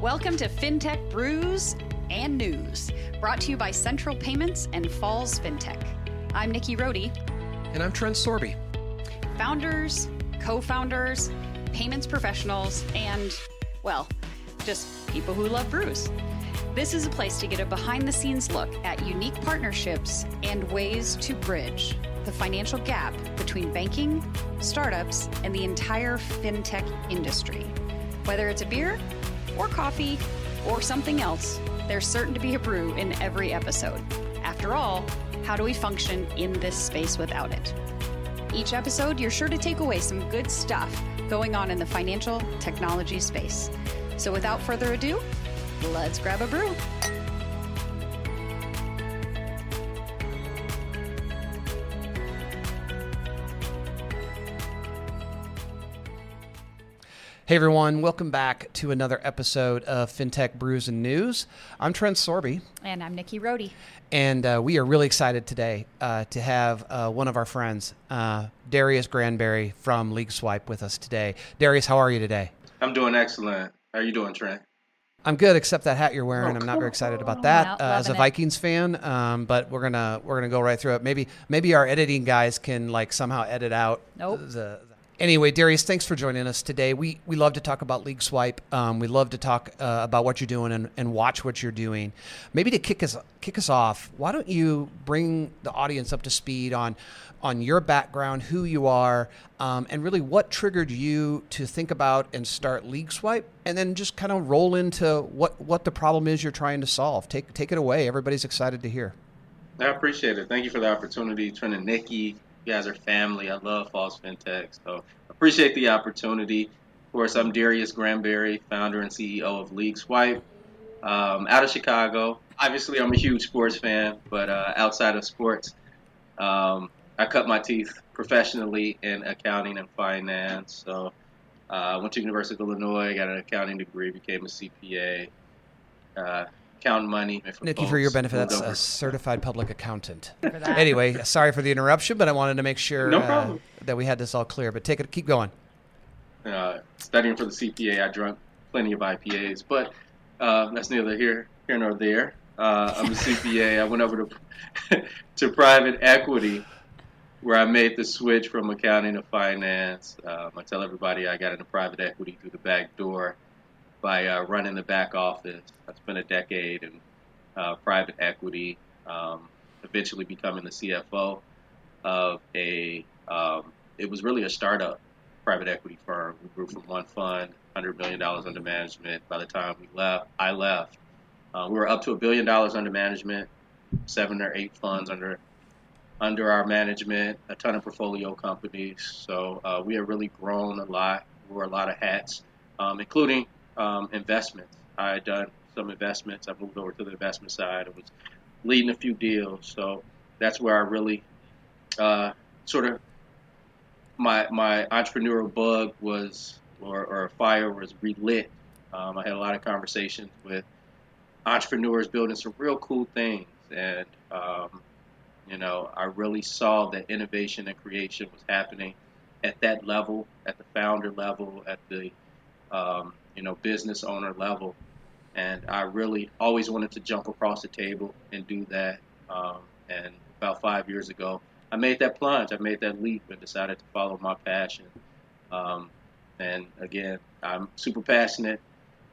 Welcome to FinTech Brews and News, brought to you by Central Payments and Falls FinTech. I'm Nikki Rohde. And I'm Trent Sorby. Founders, co founders, payments professionals, and, well, just people who love brews. This is a place to get a behind the scenes look at unique partnerships and ways to bridge the financial gap between banking, startups, and the entire fintech industry. Whether it's a beer, or coffee, or something else, there's certain to be a brew in every episode. After all, how do we function in this space without it? Each episode, you're sure to take away some good stuff going on in the financial technology space. So without further ado, let's grab a brew. Hey everyone, welcome back to another episode of FinTech Brews and News. I'm Trent Sorby. And I'm Nikki Rohde. And uh, we are really excited today uh, to have uh, one of our friends, uh, Darius Granberry from League Swipe, with us today. Darius, how are you today? I'm doing excellent. How are you doing, Trent? I'm good, except that hat you're wearing. Oh, I'm not cool. very excited about that uh, as a loving it. Vikings fan. Um, but we're gonna we're gonna go right through it. Maybe maybe our editing guys can like somehow edit out Nope. the. Anyway, Darius, thanks for joining us today. We we love to talk about League Swipe. Um, we love to talk uh, about what you're doing and, and watch what you're doing. Maybe to kick us kick us off, why don't you bring the audience up to speed on on your background, who you are, um, and really what triggered you to think about and start League Swipe, and then just kind of roll into what what the problem is you're trying to solve. Take take it away. Everybody's excited to hear. I appreciate it. Thank you for the opportunity, Trent and Nikki. You guys are family. I love Falls FinTech, so appreciate the opportunity. Of course, I'm Darius Granberry, founder and CEO of League Swipe, um, out of Chicago. Obviously, I'm a huge sports fan, but uh, outside of sports, um, I cut my teeth professionally in accounting and finance. So, uh, I went to University of Illinois, got an accounting degree, became a CPA, uh, counting money. for Nikki, for your benefit, that's over. a certified public accountant. Anyway, sorry for the interruption, but I wanted to make sure No uh, that we had this all clear. But take it, keep going. uh, studying for the CPA, I drank plenty of IPAs, but uh, that's neither here here nor there. Uh, I'm a CPA. I went over to to private equity, where I made the switch from accounting to finance. Um, I tell everybody I got into private equity through the back door by uh, running the back office. I spent a decade in uh, private equity, um, eventually becoming the CFO of a. Um, it was really a startup private equity firm. We grew from one fund, $100 million under management. By the time we left, I left. Uh, we were up to a billion dollars under management, seven or eight funds under under our management, a ton of portfolio companies. So uh, we have really grown a lot. We a lot of hats, um, including um, investments. I had done some investments. I moved over to the investment side. I was leading a few deals. So that's where I really uh, sort of my my entrepreneurial bug was or, or fire was relit. Um, I had a lot of conversations with entrepreneurs building some real cool things, and um, you know I really saw that innovation and creation was happening at that level, at the founder level, at the um, you know business owner level, and I really always wanted to jump across the table and do that. Um, and about five years ago, I made that plunge. I made that leap and decided to follow my passion. Um, and again, I'm super passionate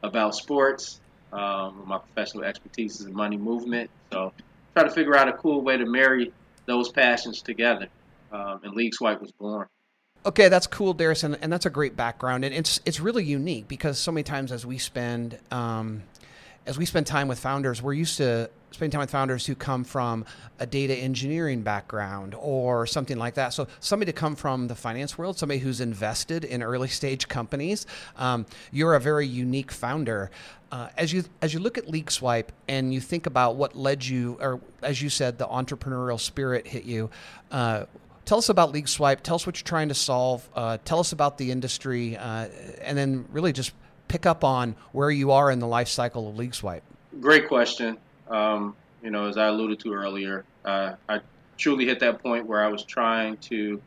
about sports. Um, my professional expertise is in money movement. So try to figure out a cool way to marry those passions together. Um, and League Swipe was born. Okay, that's cool, Darius, and, and that's a great background, and it's it's really unique because so many times as we spend um, as we spend time with founders, we're used to spending time with founders who come from a data engineering background or something like that. So somebody to come from the finance world, somebody who's invested in early stage companies. Um, you're a very unique founder. Uh, as you as you look at League Swipe and you think about what led you, or as you said, the entrepreneurial spirit hit you. Uh, Tell us about League Swipe. Tell us what you're trying to solve. Uh, tell us about the industry, uh, and then really just pick up on where you are in the life cycle of League Swipe. Great question. Um, you know, as I alluded to earlier, uh, I truly hit that point where I was trying to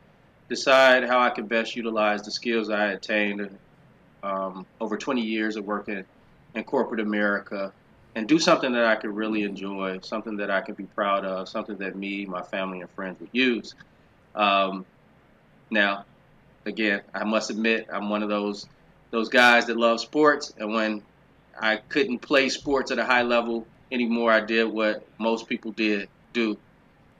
decide how I could best utilize the skills I had attained um, over 20 years of working in corporate America and do something that I could really enjoy, something that I could be proud of, something that me, my family, and friends would use. Um, now, again, I must admit, I'm one of those those guys that love sports, and when I couldn't play sports at a high level anymore, I did what most people did do,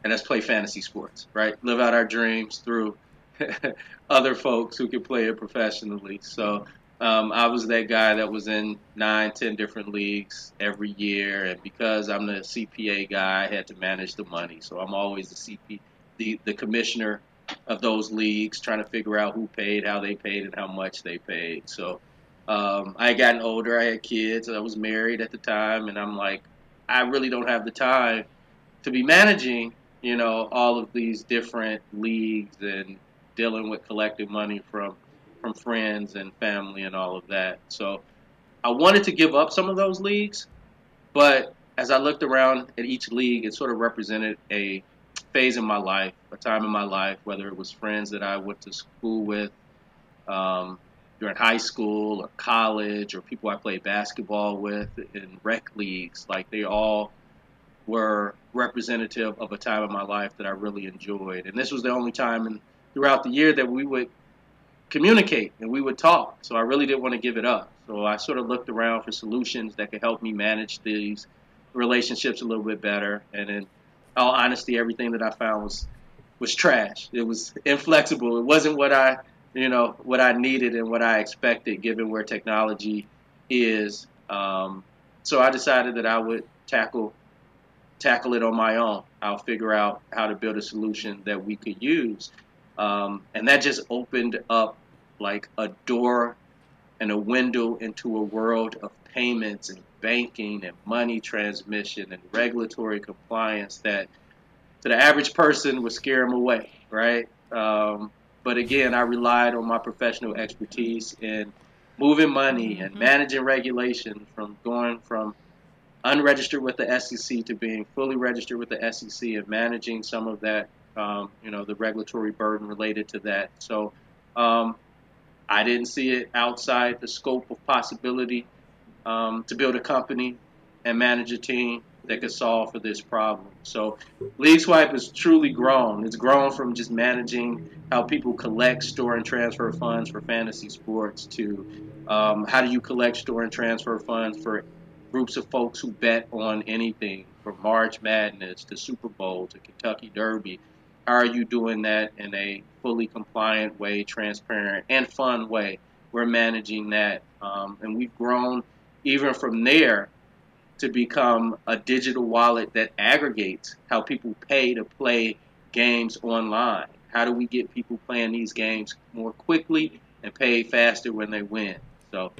and that's play fantasy sports, right? Live out our dreams through other folks who can play it professionally. So um, I was that guy that was in nine, ten different leagues every year, and because I'm the CPA guy, I had to manage the money. So I'm always the CP, the the commissioner of those leagues, trying to figure out who paid, how they paid, and how much they paid. So um, I had gotten older, I had kids, I was married at the time, and I'm like, I really don't have the time to be managing, you know, all of these different leagues and dealing with collecting money from from friends and family and all of that. So I wanted to give up some of those leagues, but as I looked around at each league, it sort of represented a phase in my life, a time in my life, whether it was friends that I went to school with um, during high school or college, or people I played basketball with in rec leagues. Like they all were representative of a time in my life that I really enjoyed. And this was the only time in, throughout the year that we would communicate and we would talk. So I really didn't want to give it up. So I sort of looked around for solutions that could help me manage these relationships a little bit better. And in all honesty, everything that I found was was trash. It was inflexible. It wasn't what I, you know, what I needed and what I expected given where technology is. Um, so I decided that I would tackle tackle it on my own. I'll figure out how to build a solution that we could use. Um, and that just opened up like a door and a window into a world of payments and banking and money transmission and regulatory compliance that to the average person would scare them away, right? Um, but again, I relied on my professional expertise in moving money and mm-hmm. managing regulation from going from unregistered with the SEC to being fully registered with the SEC and managing some of that, um, you know, the regulatory burden related to that. So um, I didn't see it outside the scope of possibility um, to build a company and manage a team that could solve for this problem. So League Swipe has truly grown. It's grown from just managing how people collect, store, and transfer funds for fantasy sports to um, how do you collect, store, and transfer funds for groups of folks who bet on anything from March Madness to Super Bowl to Kentucky Derby. Are you doing that in a fully compliant way, transparent and fun way? We're managing that, um, and we've grown even from there to become a digital wallet that aggregates how people pay to play games online. How do we get people playing these games more quickly and pay faster when they win? So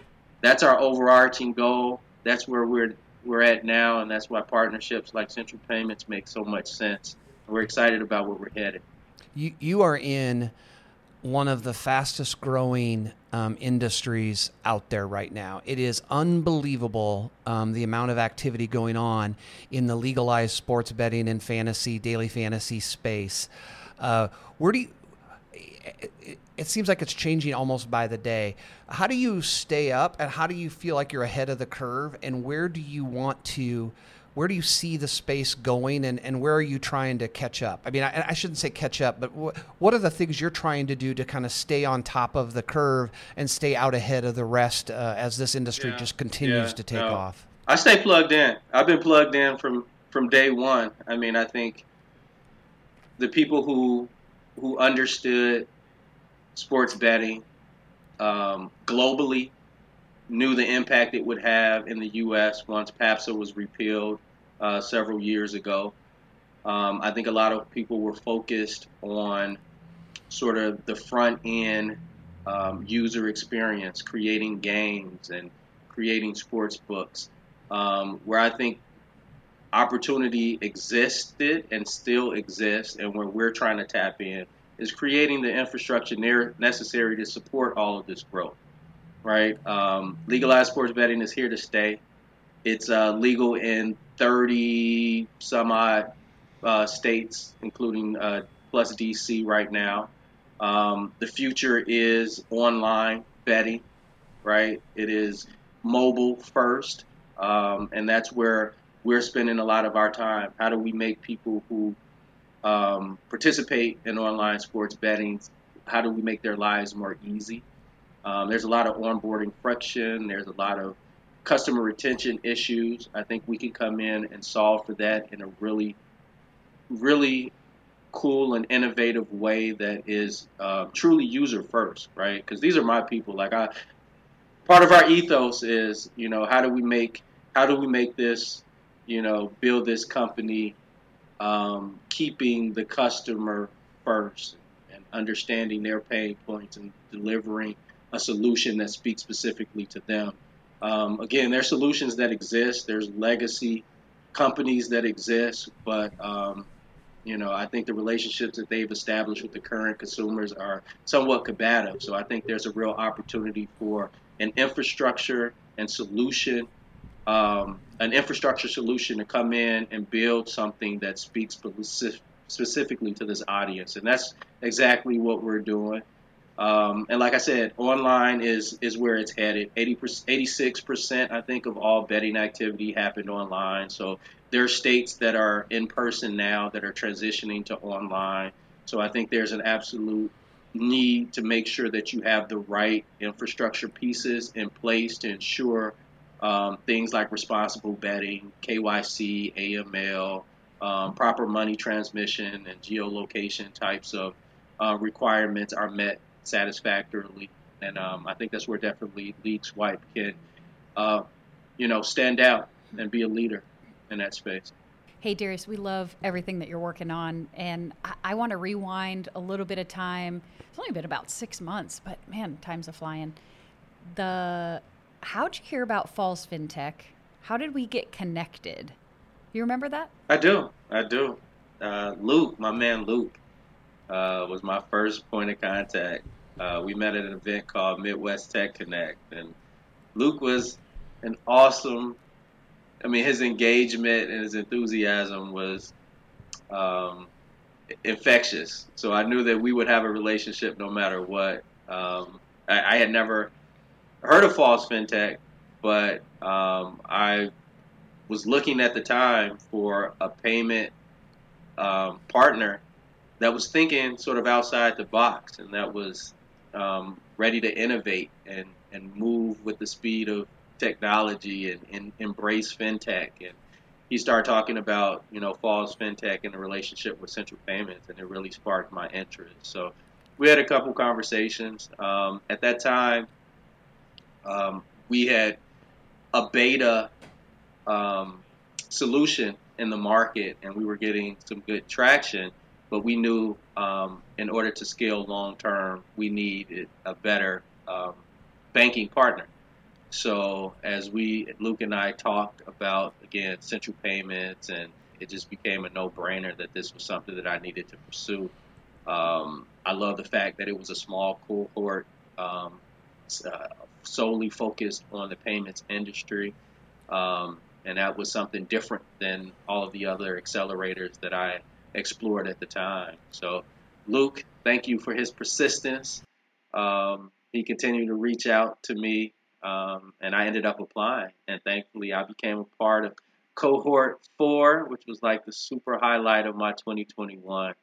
that's our overarching goal. That's where we're we're at now, and that's why partnerships like Central Payments make so much sense. We're excited about where we're headed. You you are in one of the fastest growing um, industries out there right now. It is unbelievable um, the amount of activity going on in the legalized sports betting and fantasy, daily fantasy space. Uh, where do you, it, it seems like it's changing almost by the day. How do you stay up and how do you feel like you're ahead of the curve and where do you want to where do you see the space going and, and where are you trying to catch up? I mean, I, I shouldn't say catch up, but wh- what are the things you're trying to do to kind of stay on top of the curve and stay out ahead of the rest uh, as this industry yeah. just continues yeah, to take no. off? I stay plugged in. I've been plugged in from, from day one. I mean, I think the people who who understood sports betting um, globally knew the impact it would have in the U.S. once PASPA was repealed uh, several years ago. Um, I think a lot of people were focused on sort of the front end um, user experience, creating games and creating sports books, um, where I think opportunity existed and still exists, and where we're trying to tap in is creating the infrastructure necessary to support all of this growth right? Um, legalized sports betting is here to stay. It's uh, legal in 30 some odd uh, states, including uh, plus DC right now. Um, the future is online betting, right? It is mobile first, um, and that's where we're spending a lot of our time. How do we make people who um, participate in online sports betting? How do we make their lives more easy? Um, there's a lot of onboarding friction. There's a lot of customer retention issues. I think we can come in and solve for that in a really, really cool and innovative way that is uh, truly user first, right? Because these are my people. Like I, part of our ethos is, you know, how do we make how do we make this, you know, build this company, um, keeping the customer first and understanding their pain points and delivering a solution that speaks specifically to them. Um, again, there's solutions that exist. There's legacy companies that exist, but um, you know, I think the relationships that they've established with the current consumers are somewhat combative. So I think there's a real opportunity for an infrastructure and solution, um, an infrastructure solution to come in and build something that speaks specifically to this audience, and that's exactly what we're doing. Um, and like I said, online is is where it's headed. 80 86 percent, I think, of all betting activity happened online. So there are states that are in person now that are transitioning to online. So I think there's an absolute need to make sure that you have the right infrastructure pieces in place to ensure um, things like responsible betting, KYC, AML, um, proper money transmission, and geolocation types of uh, requirements are met satisfactorily. And um, I think that's where definitely League Swipe can, uh, you know, stand out and be a leader in that space. Hey, Darius, we love everything that you're working on. And I, I want to rewind a little bit of time. It's only been about six months, but man, time's a flying. The how'd you hear about Falls FinTech? How did we get connected? You remember that? I do. I do. Uh, Luke, my man Luke, uh, was my first point of contact. Uh, we met at an event called Midwest Tech Connect, and Luke was an awesome. I mean, his engagement and his enthusiasm was um, infectious. So I knew that we would have a relationship no matter what. Um, I, I, had never heard of Falls FinTech, but um, I was looking at the time for a payment um, partner that was thinking sort of outside the box and that was um, ready to innovate and, and move with the speed of technology and, and embrace fintech. And he started talking about, you know, Falls FinTech and the relationship with Central Payments, and it really sparked my interest. So we had a couple conversations. Um, at that time, um, we had a beta um, solution in the market, and we were getting some good traction but we knew um, in order to scale long term, we needed a better um, banking partner. So as we, Luke and I talked about again central payments, and it just became a no-brainer that this was something that I needed to pursue. Um, I love the fact that it was a small cohort, um, uh, solely focused on the payments industry, um, and that was something different than all of the other accelerators that I explored at the time. So, Luke, thank you for his persistence. Um, he continued to reach out to me, um, and I ended up applying. And thankfully, I became a part of cohort four, which was like the super highlight of my 2021.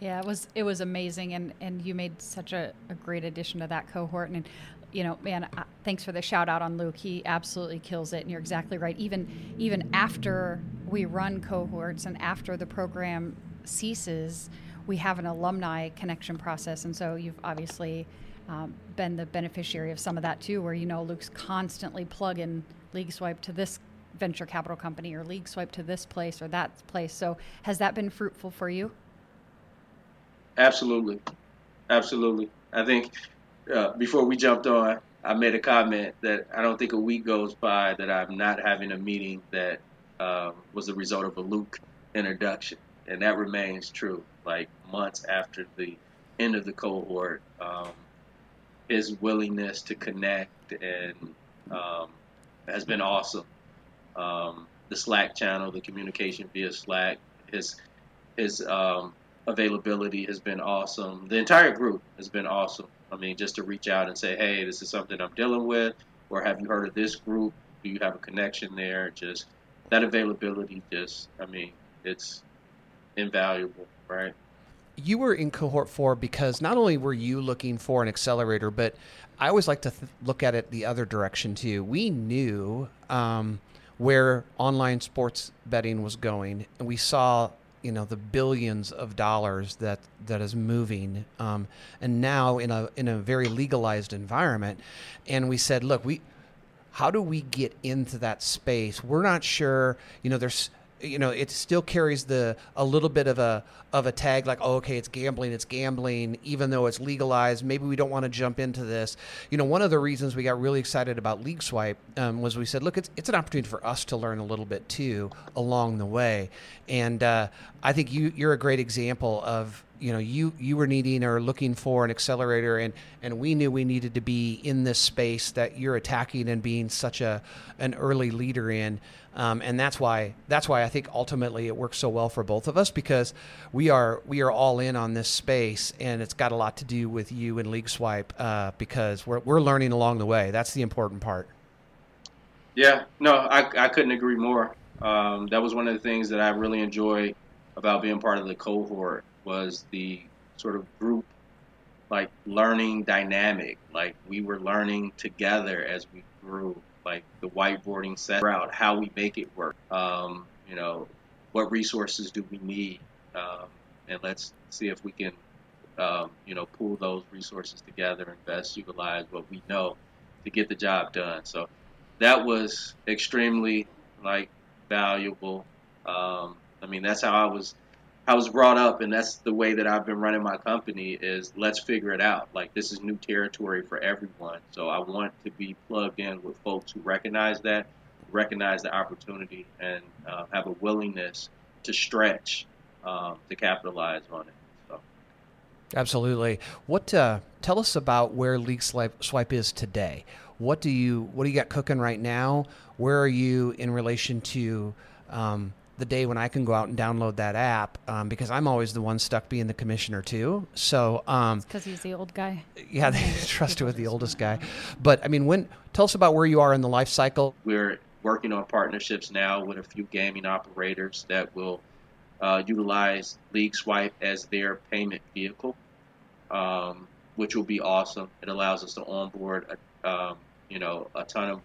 Yeah, it was it was amazing, and and you made such a, a great addition to that cohort. And you know, man, uh, thanks for the shout out on Luke. He absolutely kills it, and you're exactly right. Even even after we run cohorts and after the program ceases, we have an alumni connection process. And so you've obviously um, been the beneficiary of some of that too, where you know Luke's constantly plugging League Swipe to this venture capital company or League Swipe to this place or that place. So has that been fruitful for you? Absolutely. Absolutely. I think uh, before we jumped on, I made a comment that I don't think a week goes by that I'm not having a meeting that uh, was the result of a Luke introduction and that remains true. Like months after the end of the cohort, um, his willingness to connect and um, has been awesome. Um, the Slack channel, the communication via Slack, his his um, availability has been awesome. The entire group has been awesome. I mean, just to reach out and say, hey, this is something I'm dealing with. or have you heard of this group? Do you have a connection there? Just that availability, just I mean, it's invaluable, right? You were in cohort four because not only were you looking for an accelerator, but I always like to th- look at it the other direction too. We knew um, where online sports betting was going, and we saw you know the billions of dollars that that is moving, um, and now in a in a very legalized environment, and we said, look, we how do we get into that space? We're not sure. You know, there's you know it still carries the a little bit of a of a tag like oh, okay it's gambling it's gambling even though it's legalized maybe we don't want to jump into this. You know one of the reasons we got really excited about league swipe um, was we said look it's, it's an opportunity for us to learn a little bit too along the way. And uh, i think you you're a great example of you know you you were needing or looking for an accelerator and and we knew we needed to be in this space that you're attacking and being such a an early leader in um, and that's why that's why I think ultimately it works so well for both of us because we are we are all in on this space and it's got a lot to do with you and League Swipe uh, because we're we're learning along the way. That's the important part. Yeah, no, I I couldn't agree more. Um, that was one of the things that I really enjoy about being part of the cohort was the sort of group like learning dynamic. Like we were learning together as we grew like the whiteboarding set out how we make it work. Um, you know, what resources do we need, um, and let's see if we can, um, you know, pull those resources together and best utilize what we know to get the job done. So that was extremely like valuable. Um, I mean, that's how I was I was brought up, and that's the way that I've been running my company. Is let's figure it out. Like this is new territory for everyone, so I want to be plugged in with folks who recognize that, recognize the opportunity, and uh, have a willingness to stretch um, to capitalize on it. So. Absolutely. What uh, tell us about where Swipe, Swipe is today? What do you what do you got cooking right now? Where are you in relation to um, the day when I can go out and download that app um, because I'm always the one stuck being the commissioner too. So because um, he's the old guy. Yeah, they trusted with the oldest guy. But I mean, when tell us about where you are in the life cycle. We're working on partnerships now with a few gaming operators that will uh, utilize League Swipe as their payment vehicle, um, which will be awesome. It allows us to onboard, a, um, you know, a ton of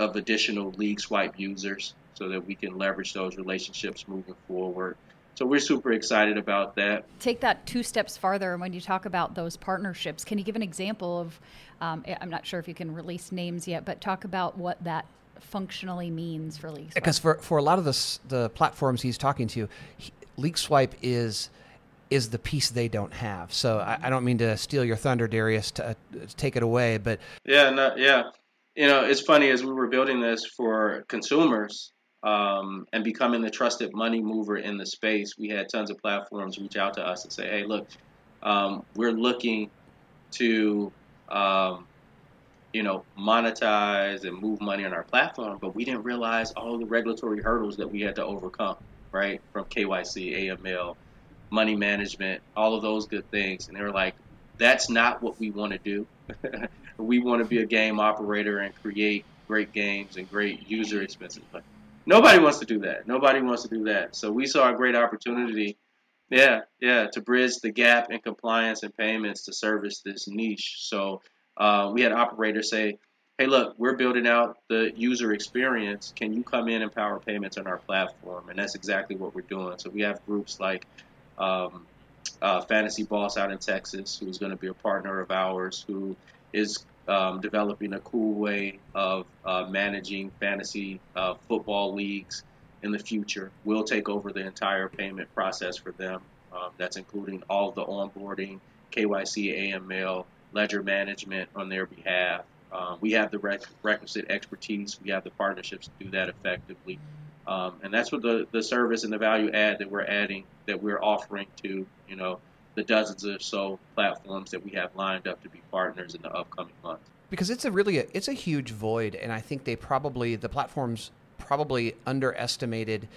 of additional League Swipe users so that we can leverage those relationships moving forward. So we're super excited about that. Take that two steps farther. When you talk about those partnerships, can you give an example of? Um, I'm not sure if you can release names yet, but talk about what that functionally means for League Because for, for a lot of the, the platforms he's talking to, he, League Swipe is is the piece they don't have. So I, I don't mean to steal your thunder, Darius, to, uh, to take it away, but yeah, no, yeah, you know, it's funny as we were building this for consumers um, and becoming the trusted money mover in the space, we had tons of platforms reach out to us and say, "Hey, look, um, we're looking to, um, you know, monetize and move money on our platform, but we didn't realize all the regulatory hurdles that we had to overcome, right? From KYC, AML, money management, all of those good things." And they were like, "That's not what we want to do. we want to be a game operator and create great games and great user experiences." Nobody wants to do that. Nobody wants to do that. So we saw a great opportunity, yeah, yeah, to bridge the gap in compliance and payments to service this niche. So uh, we had operators say, hey, look, we're building out the user experience. Can you come in and power payments on our platform? And that's exactly what we're doing. So we have groups like um, uh, Fantasy Boss out in Texas, who's going to be a partner of ours, who is um, developing a cool way of uh, managing fantasy uh, football leagues in the future. We'll take over the entire payment process for them. Um, that's including all the onboarding, KYC, AML, ledger management on their behalf. Um, we have the requisite expertise. We have the partnerships to do that effectively. Um, and that's what the, the service and the value add that we're adding, that we're offering to, you know, the dozens or so platforms that we have lined up to be partners in the upcoming months. Because it's a really a, it's a huge void, and I think they probably the platforms probably underestimated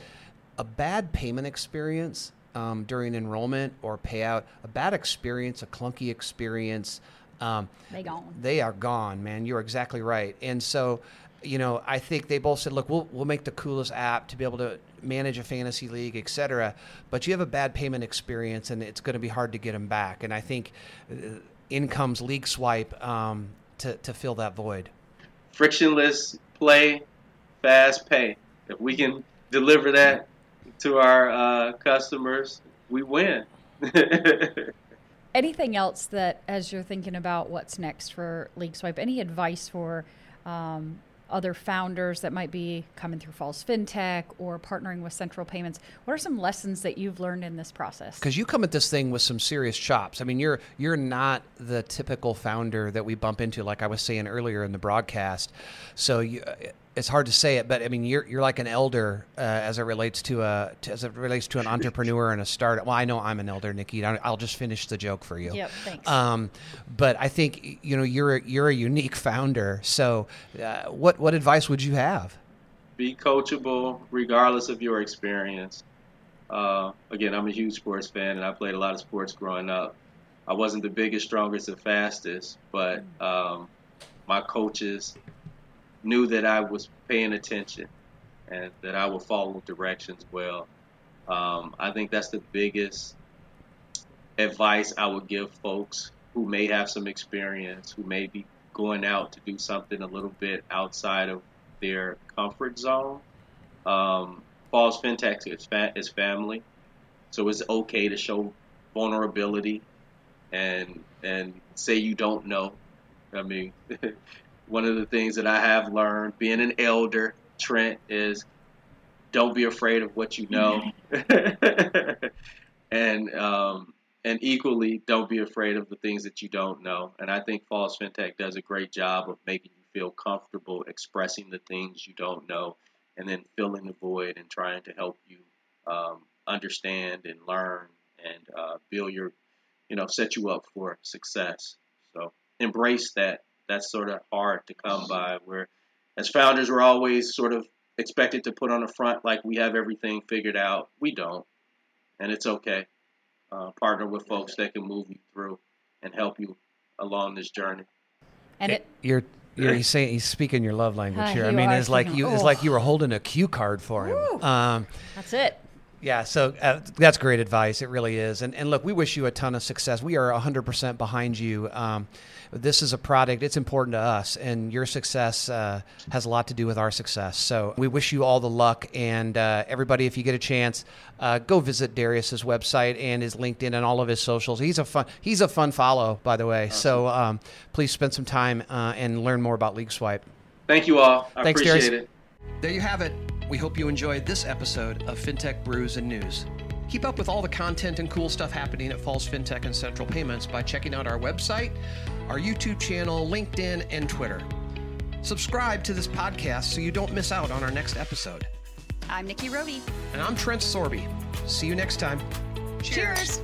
a bad payment experience um, during enrollment or payout, a bad experience, a clunky experience. Um, They gone. They are gone, man. You're exactly right. And so, you know, I think they both said, look, we'll, we'll make the coolest app to be able to manage a fantasy league, et cetera. But you have a bad payment experience, and it's going to be hard to get them back. And I think uh, in comes League Swipe um, to, to fill that void. Frictionless play, fast pay. If we can deliver that to our uh, customers, we win. Anything else that, as you're thinking about what's next for League Swipe, any advice for um, other founders that might be coming through Falls FinTech or partnering with Central Payments? What are some lessons that you've learned in this process? Because you come at this thing with some serious chops. I mean, you're you're not the typical founder that we bump into, like I was saying earlier in the broadcast. So you, it's hard to say it, but I mean, you're you're like an elder uh, as it relates to a to, as it relates to an entrepreneur and a startup. Well, I know I'm an elder, Nikki. I'll just finish the joke for you. Yep, thanks. Um, but I think you know you're a, you're a unique founder. So, uh, what what advice would you have? Be coachable, regardless of your experience. Uh, again, I'm a huge sports fan, and I played a lot of sports growing up. I wasn't the biggest, strongest, and fastest, but um, my coaches knew that I was paying attention and that I would follow directions well. Um, I think that's the biggest advice I would give folks who may have some experience, who may be going out to do something a little bit outside of their comfort zone. Um, Falls FinTech is, fa- is family, so it's okay to show vulnerability and and say you don't know. I mean, one of the things that I have learned being an elder, Trent, is don't be afraid of what you know, and um, and equally don't be afraid of the things that you don't know. And I think Falls FinTech does a great job of making you feel comfortable expressing the things you don't know, and then filling the void and trying to help you um, understand and learn and uh, build your, you know, set you up for success. So embrace that that's sort of hard to come by. Where as founders, we're always sort of expected to put on the front like we have everything figured out. We don't, and it's okay. Uh, partner with folks that can move you through and help you along this journey. And it, You're you're he's saying he's speaking your love language Uh, here. I mean, it's like you it's oh. like you were holding a cue card for him. Um, that's it. Yeah, so uh, that's great advice. It really is. And, and look, we wish you a ton of success. We are 100% behind you. Um, this is a product, it's important to us, and your success uh, has a lot to do with our success. So we wish you all the luck. And uh, everybody, if you get a chance, uh, go visit Darius's website and his LinkedIn and all of his socials. He's a fun, he's a fun follow, by the way. So um, please spend some time uh, and learn more about League Swipe. Thank you all. I Thanks, appreciate Darius. it. There you have it. We hope you enjoyed this episode of FinTech Brews and News. Keep up with all the content and cool stuff happening at Falls FinTech and Central Payments by checking out our website, our YouTube channel, LinkedIn, and Twitter. Subscribe to this podcast so you don't miss out on our next episode. I'm Nikki Rohde. And I'm Trent Sorby. See you next time. Cheers.